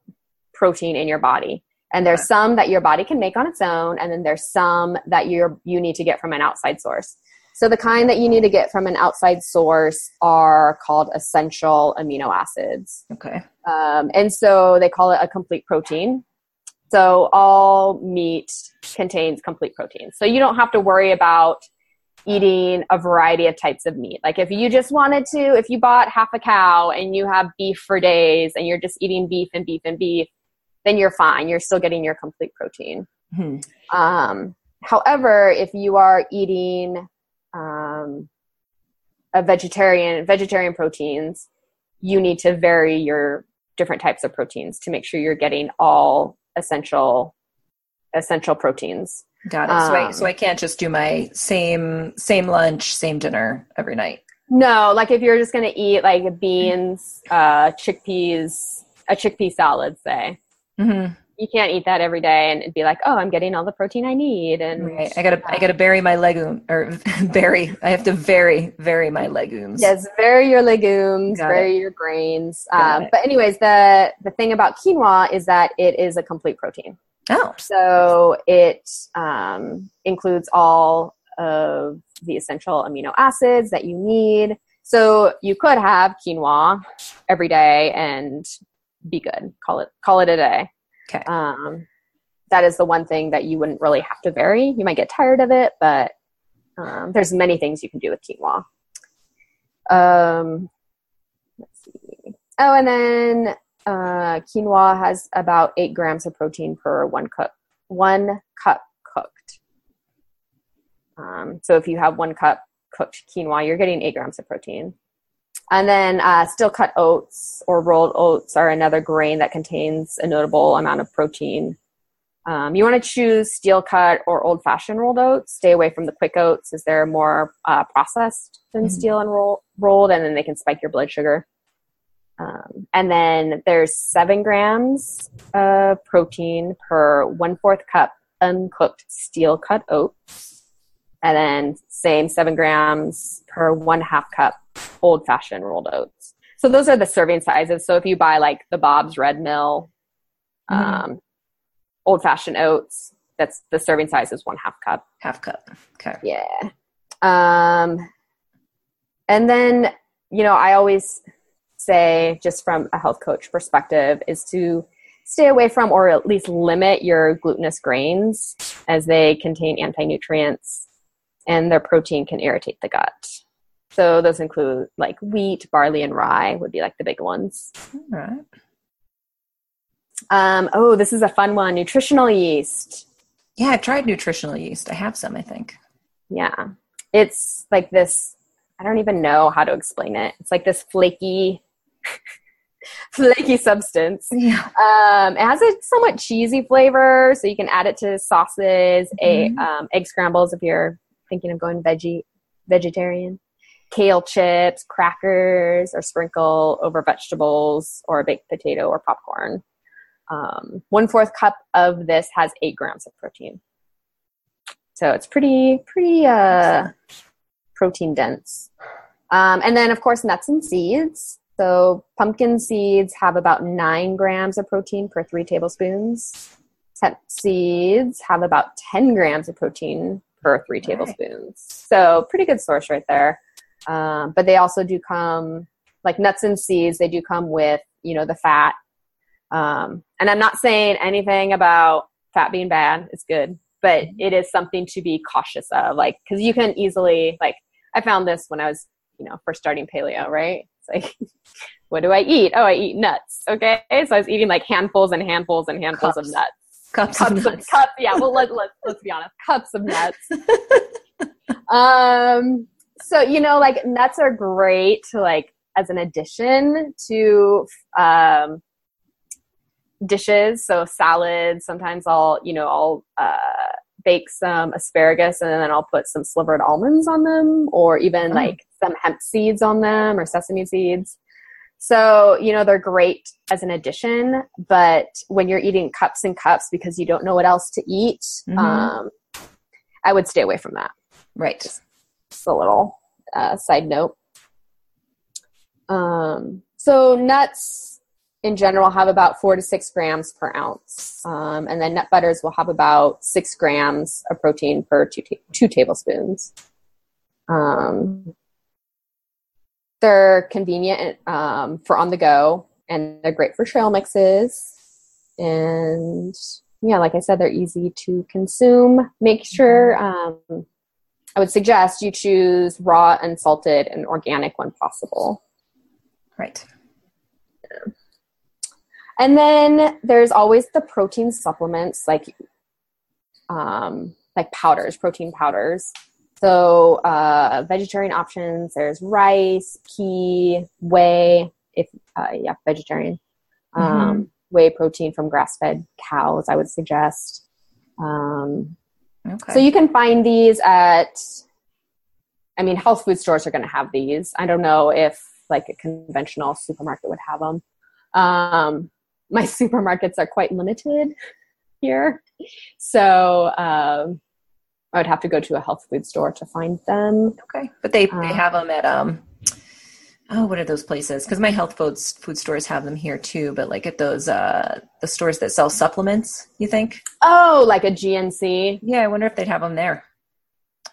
protein in your body. And there's some that your body can make on its own, and then there's some that you're you need to get from an outside source. So the kind that you need to get from an outside source are called essential amino acids. Okay. Um, and so they call it a complete protein. So all meat contains complete protein. So you don't have to worry about eating a variety of types of meat. Like if you just wanted to, if you bought half a cow and you have beef for days and you're just eating beef and beef and beef, then you're fine. You're still getting your complete protein. Hmm. Um, however, if you are eating um, a vegetarian vegetarian proteins, you need to vary your different types of proteins to make sure you're getting all essential essential proteins. Got it. so, I, Um, so I can't just do my same same lunch, same dinner every night. No, like if you're just going to eat like beans, uh, chickpeas, a chickpea salad, say, Mm-hmm. You can't eat that every day and be like, oh, I'm getting all the protein I need. And right. I gotta I gotta bury my legume or bury. I have to vary vary my legumes. Yes, vary your legumes, Got vary it. your grains. Um, but anyways, the the thing about quinoa is that it is a complete protein. Oh, so it um, includes all of the essential amino acids that you need. So you could have quinoa every day and be good. Call it call it a day. Okay. Um, that is the one thing that you wouldn't really have to vary. You might get tired of it, but um, there's many things you can do with quinoa. Um, let's see. Oh, and then uh, quinoa has about eight grams of protein per one cup. One cup cooked. Um, so if you have one cup cooked quinoa, you're getting eight grams of protein. And then uh, steel cut oats or rolled oats are another grain that contains a notable amount of protein. Um, you want to choose steel cut or old fashioned rolled oats. Stay away from the quick oats as they're more uh, processed than mm-hmm. steel and roll- rolled, and then they can spike your blood sugar. Um, and then there's seven grams of protein per one fourth cup uncooked steel cut oats. And then same seven grams per one half cup old fashioned rolled oats. So those are the serving sizes. So if you buy like the Bob's Red Mill, mm-hmm. um, old fashioned oats, that's the serving size is one half cup. Half cup. Okay. Yeah. Um, and then, you know, I always say, just from a health coach perspective, is to stay away from or at least limit your glutinous grains as they contain anti nutrients and their protein can irritate the gut. So those include like wheat, barley, and rye would be like the big ones. All right. Um, oh, this is a fun one. Nutritional yeast. Yeah, I've tried nutritional yeast. I have some, I think. Yeah. It's like this, I don't even know how to explain it. It's like this flaky, flaky substance. Yeah. Um, it has a somewhat cheesy flavor, so you can add it to sauces, mm-hmm. a, um, egg scrambles if you're thinking of going veggie vegetarian kale chips, crackers, or sprinkle over vegetables or a baked potato or popcorn. Um, one fourth cup of this has eight grams of protein. So it's pretty, pretty uh, protein dense. Um, and then, of course, nuts and seeds. So pumpkin seeds have about nine grams of protein per three tablespoons. Hemp seeds have about 10 grams of protein per three tablespoons. So pretty good source right there. Um, but they also do come like nuts and seeds. They do come with you know the fat. Um, and I'm not saying anything about fat being bad. It's good, but mm-hmm. it is something to be cautious of. Like because you can easily like I found this when I was you know first starting paleo. Right? It's like what do I eat? Oh, I eat nuts. Okay, so I was eating like handfuls and handfuls and handfuls cups. of nuts. Cups, cups of nuts. Cups, yeah. Well, let, let, let's be honest. Cups of nuts. um, so you know like nuts are great to like as an addition to um, dishes so salads sometimes i'll you know i'll uh, bake some asparagus and then i'll put some slivered almonds on them or even oh. like some hemp seeds on them or sesame seeds so you know they're great as an addition but when you're eating cups and cups because you don't know what else to eat mm-hmm. um, i would stay away from that right just a little uh, side note. Um, so nuts in general have about four to six grams per ounce, um, and then nut butters will have about six grams of protein per two, ta- two tablespoons. Um, they're convenient um, for on the go, and they're great for trail mixes. And yeah, like I said, they're easy to consume. Make sure um, I would suggest you choose raw, unsalted, and organic when possible. Right. And then there's always the protein supplements like um, like powders, protein powders. So uh, vegetarian options. There's rice, pea, whey. If uh, yeah, vegetarian. Mm-hmm. Um, whey protein from grass-fed cows. I would suggest. Um, Okay. So you can find these at, I mean, health food stores are going to have these. I don't know if like a conventional supermarket would have them. Um, my supermarkets are quite limited here. So um, I would have to go to a health food store to find them. Okay, but they, Uh, they have them at um. Oh, what are those places? Because my health foods food stores have them here too. But like at those uh the stores that sell supplements, you think? Oh, like a GNC. Yeah, I wonder if they'd have them there.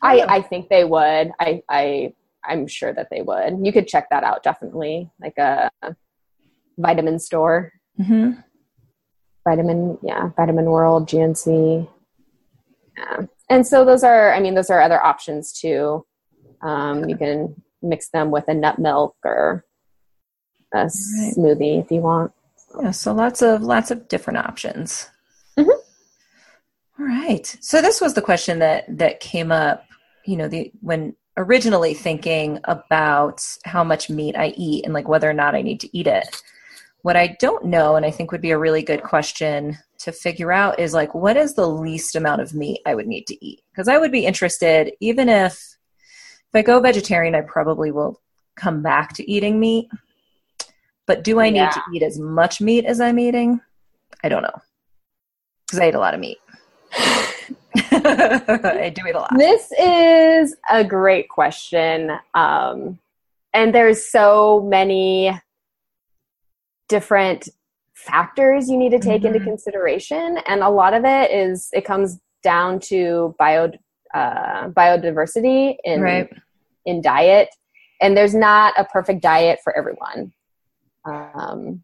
I, I think they would. I, I I'm sure that they would. You could check that out definitely. Like a vitamin store. hmm Vitamin yeah, Vitamin World, GNC. Yeah. And so those are I mean those are other options too. Um, you can mix them with a nut milk or a Right. smoothie if you want. Yeah, so lots of lots of different options. Mhm. All right. So this was the question that that came up, you know, the when originally thinking about how much meat I eat and like whether or not I need to eat it. What I don't know and I think would be a really good question to figure out is like what is the least amount of meat I would need to eat? Because I would be interested even if if I go vegetarian I probably will come back to eating meat. But do I need Yeah. to eat as much meat as I'm eating? I don't know. Because I eat a lot of meat. I do eat a lot. This is a great question. Um, and there's so many different factors you need to take into Mhm. consideration. And a lot of it is, it comes down to bio, uh, biodiversity in, Right. in diet. And there's not a perfect diet for everyone. Um,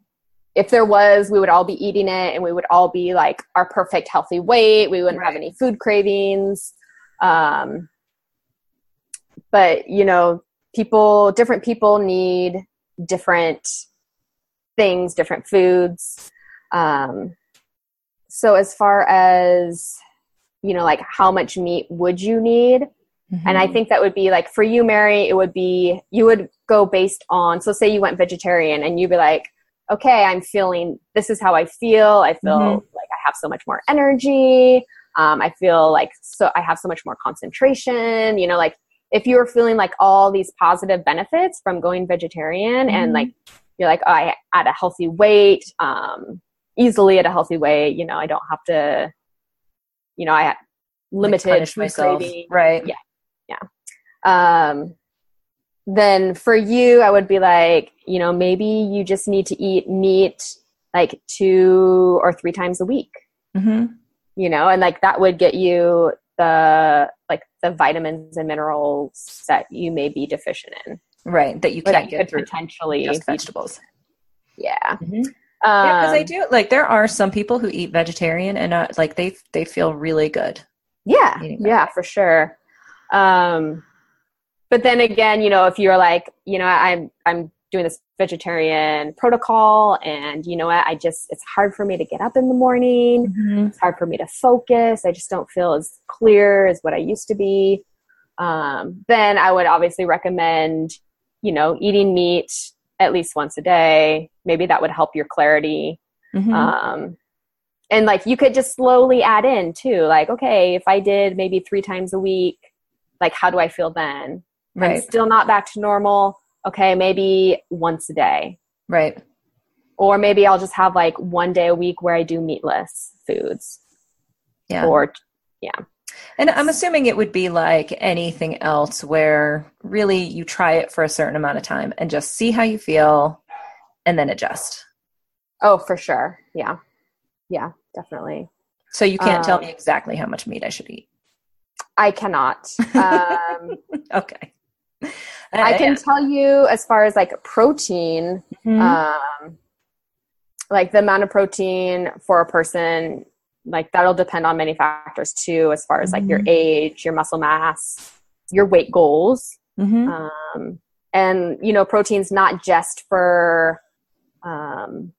if there was, we would all be eating it and we would all be like our perfect healthy weight. We wouldn't have any food cravings. Um, but, you know, people, different people need different things, different foods. Um, so as far as, you know, like how much meat would you need? And I Mhm. think that would be like for you, Mary, it would be you would go based on so say you went vegetarian and you'd be like, okay, I'm feeling this is how I feel. I feel Mhm. like I have so much more energy. Um, I feel like so I have so much more concentration. You know, like if you were feeling like all these positive benefits from going vegetarian and Mhm. like you're like, oh, I at a healthy weight, um, easily at a healthy weight, you know, I don't have to, you know, I had limited food myself. craving Right. Yeah. um, then for you, I would be like, you know, maybe you just need to eat meat like two or three times a week, hmm you know, and like that would get you the like the vitamins and minerals that you may be deficient in, Right. That you can't you get through potentially, just vegetables. yeah. Mhm. Um, Yeah, because I do like there are some people who eat vegetarian and uh, like they they feel really good. yeah yeah for sure. Um but then again you know if you're like you know i'm i'm doing this vegetarian protocol and you know what i just it's hard for me to get up in the morning. It's hard for me to focus. I just don't feel as clear as what i used to be. Um, then i would obviously recommend you know eating meat at least once a day maybe that would help your clarity Mhm. um, and like you could just slowly add in too like okay if i did maybe three times a week like how do i feel then i'm right. still not back to normal okay maybe once a day Right. or maybe i'll just have like one day a week where i do meatless foods Yeah. or And I'm assuming it would be like anything else where really you try it for a certain amount of time and just see how you feel and then adjust. oh for sure yeah yeah definitely So you can't tell Um, me exactly how much meat I should eat. i cannot um, Okay. i can tell you as far as like protein Mhm. um, like the amount of protein for a person like that'll depend on many factors too as far as like your Mhm. age your muscle mass your weight goals. Mhm. um, and you know protein's not just for um,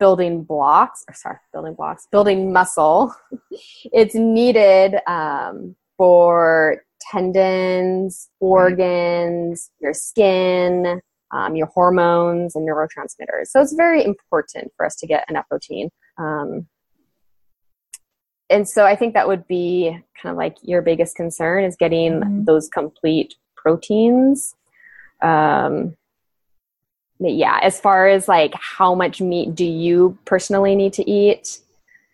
building blocks or sorry building blocks building muscle. It's needed um, for tendons organs your skin um, your hormones and neurotransmitters. So it's very important for us to get enough protein. Um, and so i think that would be kind of like your biggest concern is getting Mhm. those complete proteins um, yeah, as far as like how much meat do you personally need to eat,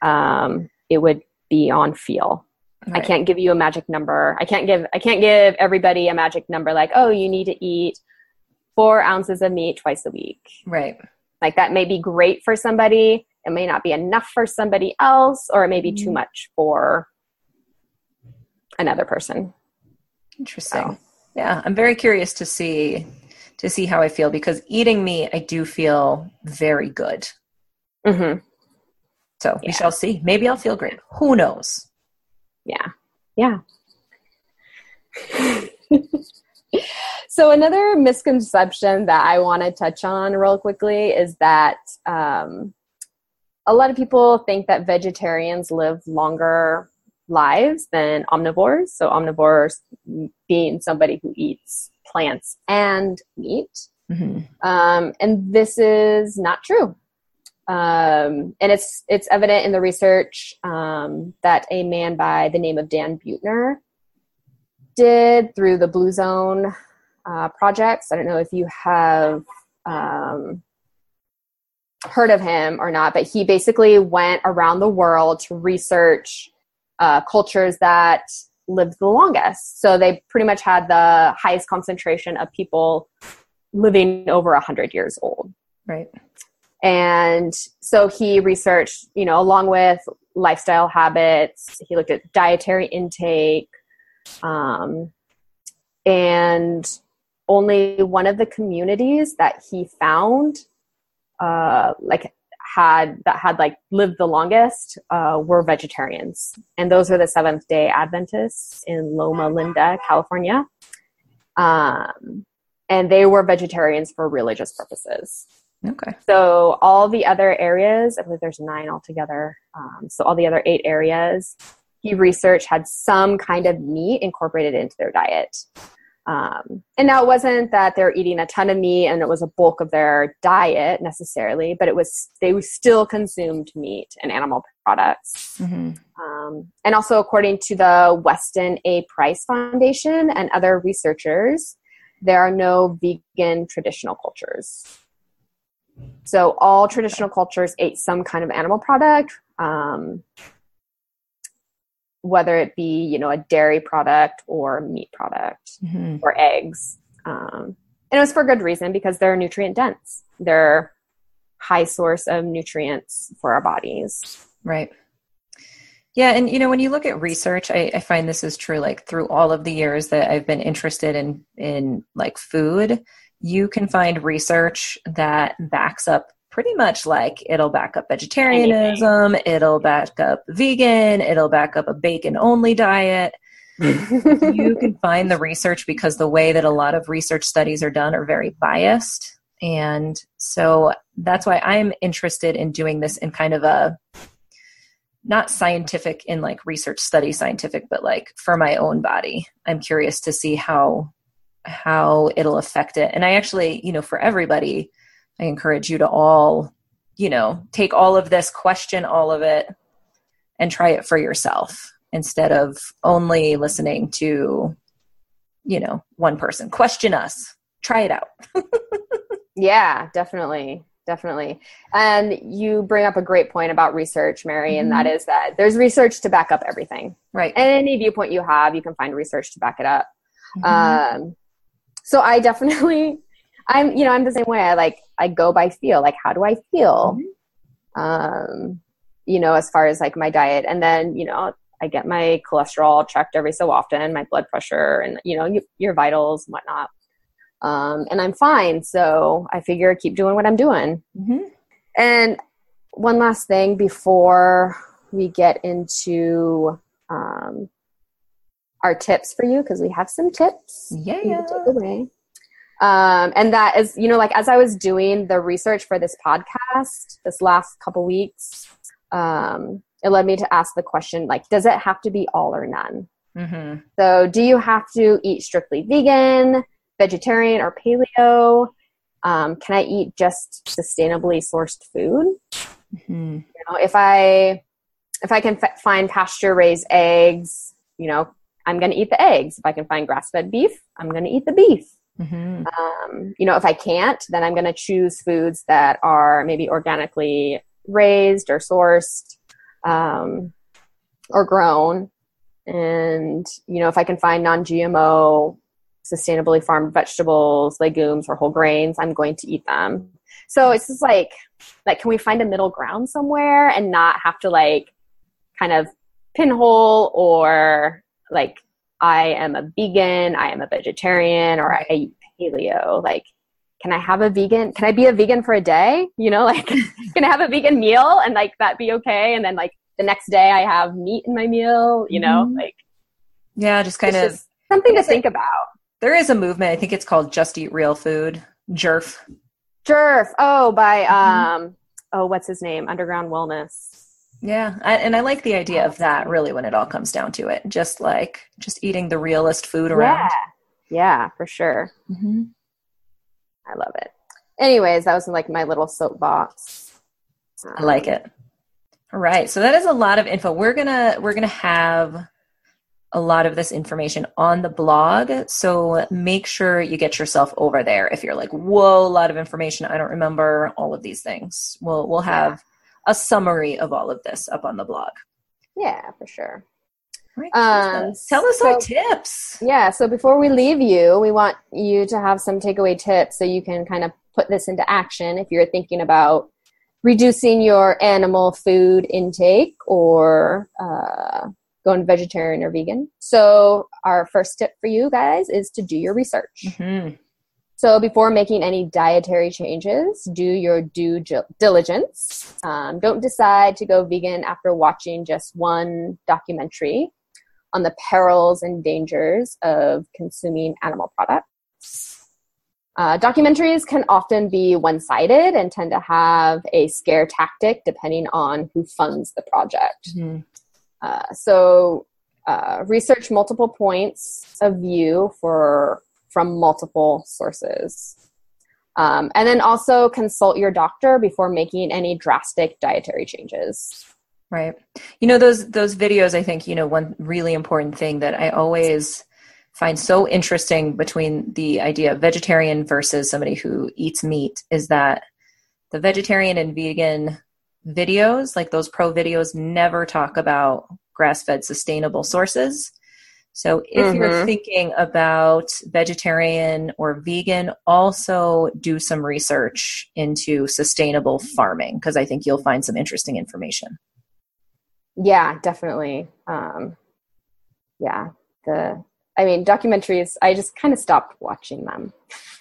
um, it would be on feel. Right. I can't give you a magic number. I can't give I can't give everybody a magic number like, oh, you need to eat four ounces of meat twice a week. Right. Like that may be great for somebody. It may not be enough for somebody else, or it may be too mm-hmm. much for another person. Interesting. So. Yeah, I'm very curious to see to see how I feel because eating meat, I do feel very good. Mm-hmm. So yeah. we shall see. Maybe I'll feel great. Who knows? Yeah. Yeah. so another misconception that I want to touch on real quickly is that um, a lot of people think that vegetarians live longer lives than omnivores. So omnivores being somebody who eats plants and meat. Mm-hmm. Um, and this is not true. Um, and it's it's evident in the research um, that a man by the name of Dan Buettner did through the Blue Zone uh, projects. I don't know if you have um, heard of him or not, but he basically went around the world to research uh, cultures that lived the longest. So they pretty much had the highest concentration of people living over 100 years old. Right. And so he researched, you know, along with lifestyle habits, he looked at dietary intake. Um, and only one of the communities that he found, uh, like had that had like lived the longest uh, were vegetarians, and those are the Seventh Day Adventists in Loma Linda, California. Um, and they were vegetarians for religious purposes. Okay. So all the other areas, I believe there's nine altogether. Um, so all the other eight areas, he researched had some kind of meat incorporated into their diet. Um, and now it wasn't that they're eating a ton of meat and it was a bulk of their diet necessarily, but it was they still consumed meat and animal products. Mm-hmm. Um, and also, according to the Weston A. Price Foundation and other researchers, there are no vegan traditional cultures. So all traditional cultures ate some kind of animal product. Um, whether it be you know a dairy product or meat product mm-hmm. or eggs um, and it was for good reason because they're nutrient dense. They're high source of nutrients for our bodies. Right. Yeah and you know when you look at research I, I find this is true like through all of the years that i've been interested in in like food you can find research that backs up pretty much like it'll back up vegetarianism, Anything. it'll back up vegan, it'll back up a bacon only diet. you can find the research because the way that a lot of research studies are done are very biased. And so that's why I'm interested in doing this in kind of a not scientific in like research study scientific, but like for my own body. I'm curious to see how how it'll affect it. And I actually, you know, for everybody, I encourage you to all, you know, take all of this, question all of it, and try it for yourself instead of only listening to, you know, one person. Question us, try it out. yeah, definitely. Definitely. And you bring up a great point about research, Mary, mm-hmm. and that mm-hmm. is that there's research to back up everything. Right. Any viewpoint you have, you can find research to back it up. Mm-hmm. Um, so I definitely I'm, you know, I'm the same way. I like, I go by feel. Like, how do I feel? Mm-hmm. Um, you know, as far as like my diet, and then you know, I get my cholesterol checked every so often, my blood pressure, and you know, your vitals and whatnot. Um, and I'm fine. So I figure I keep doing what I'm doing. Mm-hmm. And one last thing before we get into um, our tips for you, because we have some tips. Yeah. To take away. Um, and that is, you know, like as I was doing the research for this podcast this last couple weeks, um, it led me to ask the question like, does it have to be all or none? Mm-hmm. So, do you have to eat strictly vegan, vegetarian, or paleo? Um, can I eat just sustainably sourced food? Mm-hmm. You know, if I if I can f- find pasture raised eggs, you know, I'm going to eat the eggs. If I can find grass fed beef, I'm going to eat the beef. Mhm. Um, you know, if I can't, then I'm going to choose foods that are maybe organically raised or sourced um, or grown. And, you know, if I can find non GMO, sustainably farmed vegetables, legumes, or whole grains, I'm going to eat them. So it's just like, like, can we find a middle ground somewhere and not have to like kind of pinhole or like I am a vegan, I am a vegetarian, or I eat paleo. Like, can I have a vegan? Can I be a vegan for a day? You know, like, can I have a vegan meal and like that be okay? And then like the next day I have meat in my meal, you know, Mhm. like Yeah, just kind of. just something to think about. There is a movement. I think it's called Just Eat Real Food. JERF. Jerf. Oh, by, Mhm. um, oh, what's his name? Underground Wellness. Yeah, I, and I like the idea of that. Really, when it all comes down to it, just like just eating the realest food around. Yeah. Yeah, for sure. hmm I love it. Anyways, that was like my little soapbox. I like it. All right, so that is a lot of info. We're gonna we're gonna have a lot of this information on the blog. So make sure you get yourself over there. If you're like, whoa, a lot of information, I don't remember all of these things. We'll we'll have a summary of all of this up on the blog. Yeah, for sure. Right, Um, tell us our tips. Yeah, so before we leave you, we want you to have some takeaway tips so you can kind of put this into action if you're thinking about reducing your animal food intake or uh, going vegetarian or vegan. So, our first tip for you guys is to do your research. Mhm. So, before making any dietary changes, do your due diligence. Um, don't decide to go vegan after watching just one documentary on the perils and dangers of consuming animal products. Uh, documentaries can often be one sided and tend to have a scare tactic depending on who funds the project. Mhm. Uh, so uh, research multiple points of view for from multiple sources. Um, and then also consult your doctor before making any drastic dietary changes. Right. You know those those videos I think, you know, one really important thing that I always find so interesting between the idea of vegetarian versus somebody who eats meat is that the vegetarian and vegan videos, like those pro videos never talk about grass-fed sustainable sources. So if you're Mhm. thinking about vegetarian or vegan, also do some research into sustainable farming because I think you'll find some interesting information. Yeah, definitely. Um, yeah, the I mean documentaries. I just kind of stopped watching them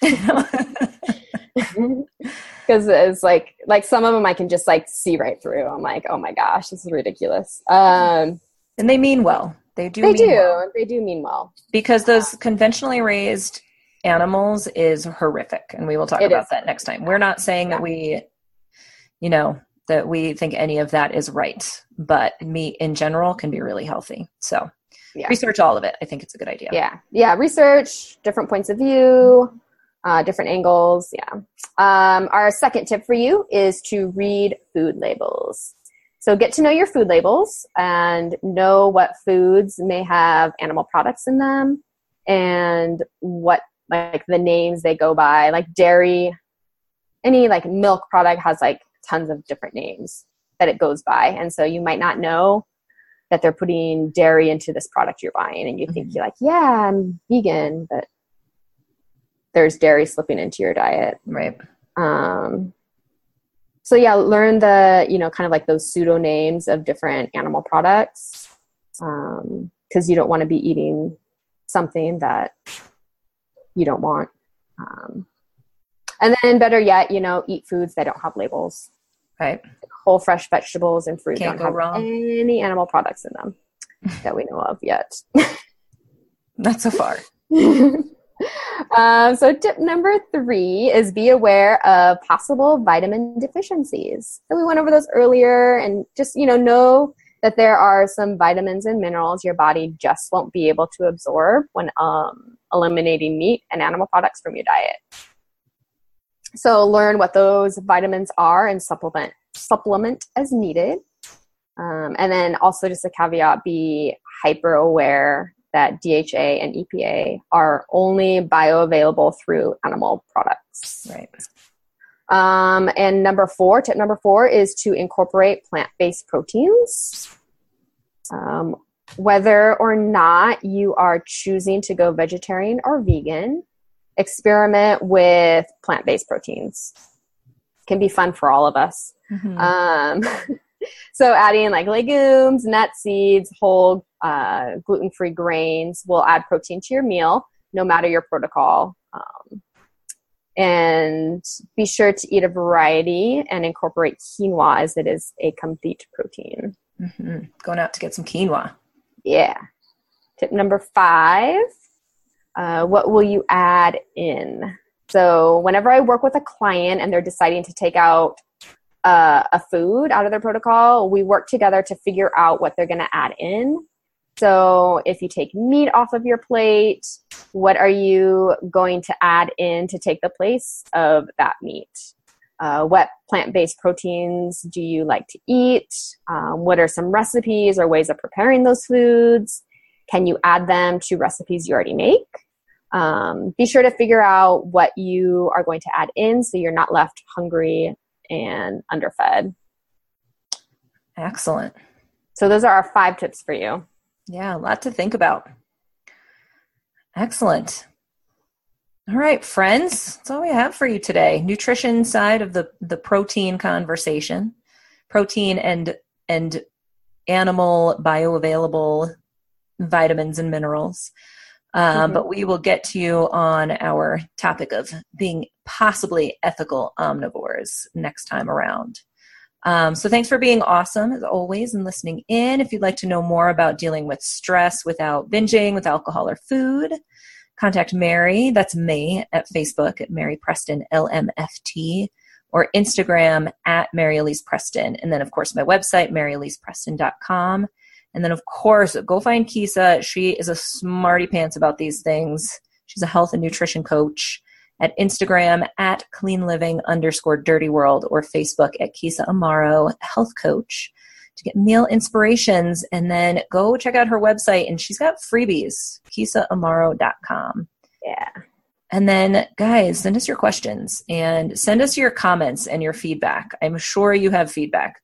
because it's like like some of them I can just like see right through. I'm like, oh my gosh, this is ridiculous. Um, and they mean well. They do they mean do. well. They do mean well. because those conventionally raised animals is horrific and we will talk It about is. that next time we're not saying that we you know that we think any of that is right but meat in general can be really healthy so Yeah. research all of it i think it's a good idea yeah yeah research different points of view uh, different angles yeah um, our second tip for you is to read food labels so get to know your food labels and know what foods may have animal products in them and what like the names they go by. Like dairy any like milk product has like tons of different names that it goes by. And so you might not know that they're putting dairy into this product you're buying and you think Mhm. you're like yeah i'm vegan but there's dairy slipping into your diet. Right. Um, so yeah learn the you know kind of like those pseudo names of different animal products because you don't want to be eating something that you don't want um, and then better yet you know eat foods that don't have labels. Right. Whole fresh vegetables and fruit Can't don't have wrong. any animal products in them that we know of yet. Not so far um, so tip number three is be aware of possible vitamin deficiencies. So we went over those earlier and just you know know that there are some vitamins and minerals your body just won't be able to absorb when um, eliminating meat and animal products from your diet. So learn what those vitamins are and supplement supplement as needed. Um, and then also just a caveat be hyper aware that DHA and EPA are only bioavailable through animal products. Right. Um, and number four, tip number four is to incorporate plant based proteins. Um, whether or not you are choosing to go vegetarian or vegan, experiment with plant based proteins. Can be fun for all of us. Mhm. Um, so adding like legumes, nuts, seeds, whole uh, gluten-free grains will add protein to your meal, no matter your protocol. Um, and be sure to eat a variety and incorporate quinoa as it is a complete protein. Mhm. Going out to get some quinoa. Yeah. Tip number five uh, what will you add in? So, whenever I work with a client and they're deciding to take out uh, a food out of their protocol, we work together to figure out what they're going to add in. So, if you take meat off of your plate, what are you going to add in to take the place of that meat? Uh, what plant based proteins do you like to eat? Um, what are some recipes or ways of preparing those foods? Can you add them to recipes you already make? Um, be sure to figure out what you are going to add in so you're not left hungry and underfed. Excellent. So, those are our five tips for you. Yeah, a lot to think about. Excellent. All right, friends, that's all we have for you today. Nutrition side of the the protein conversation, protein and and animal bioavailable vitamins and minerals. Uh, Mhm. But we will get to you on our topic of being possibly ethical omnivores next time around. Um, so thanks for being awesome as always and listening in. If you'd like to know more about dealing with stress without binging with alcohol or food, contact Mary, that's me, at Facebook at Mary Preston LMFT or Instagram at Mary Elise Preston. And then, of course, my website, maryelisepreston.com. And then, of course, go find Keysa. She is a smarty pants about these things. She's a health and nutrition coach at Instagram at clean living underscore dirty world or Facebook at Keysa Amaro health coach to get meal inspirations. And then go check out her website and she's got freebies, keysaamaro.com. Yeah. And then, guys, send us your questions and send us your comments and your feedback. I'm sure you have feedback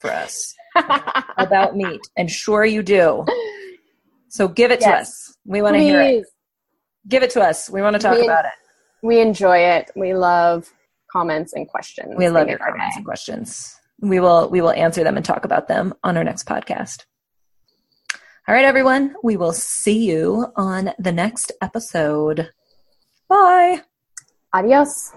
for us about meat. I'm sure you do. So give it to us. We want to hear it. Give it to us. We want to talk We- about it. We enjoy it. We love comments and questions. We love your our comments day. and questions. We will we will answer them and talk about them on our next podcast. All right, everyone. We will see you on the next episode. Bye. Adios.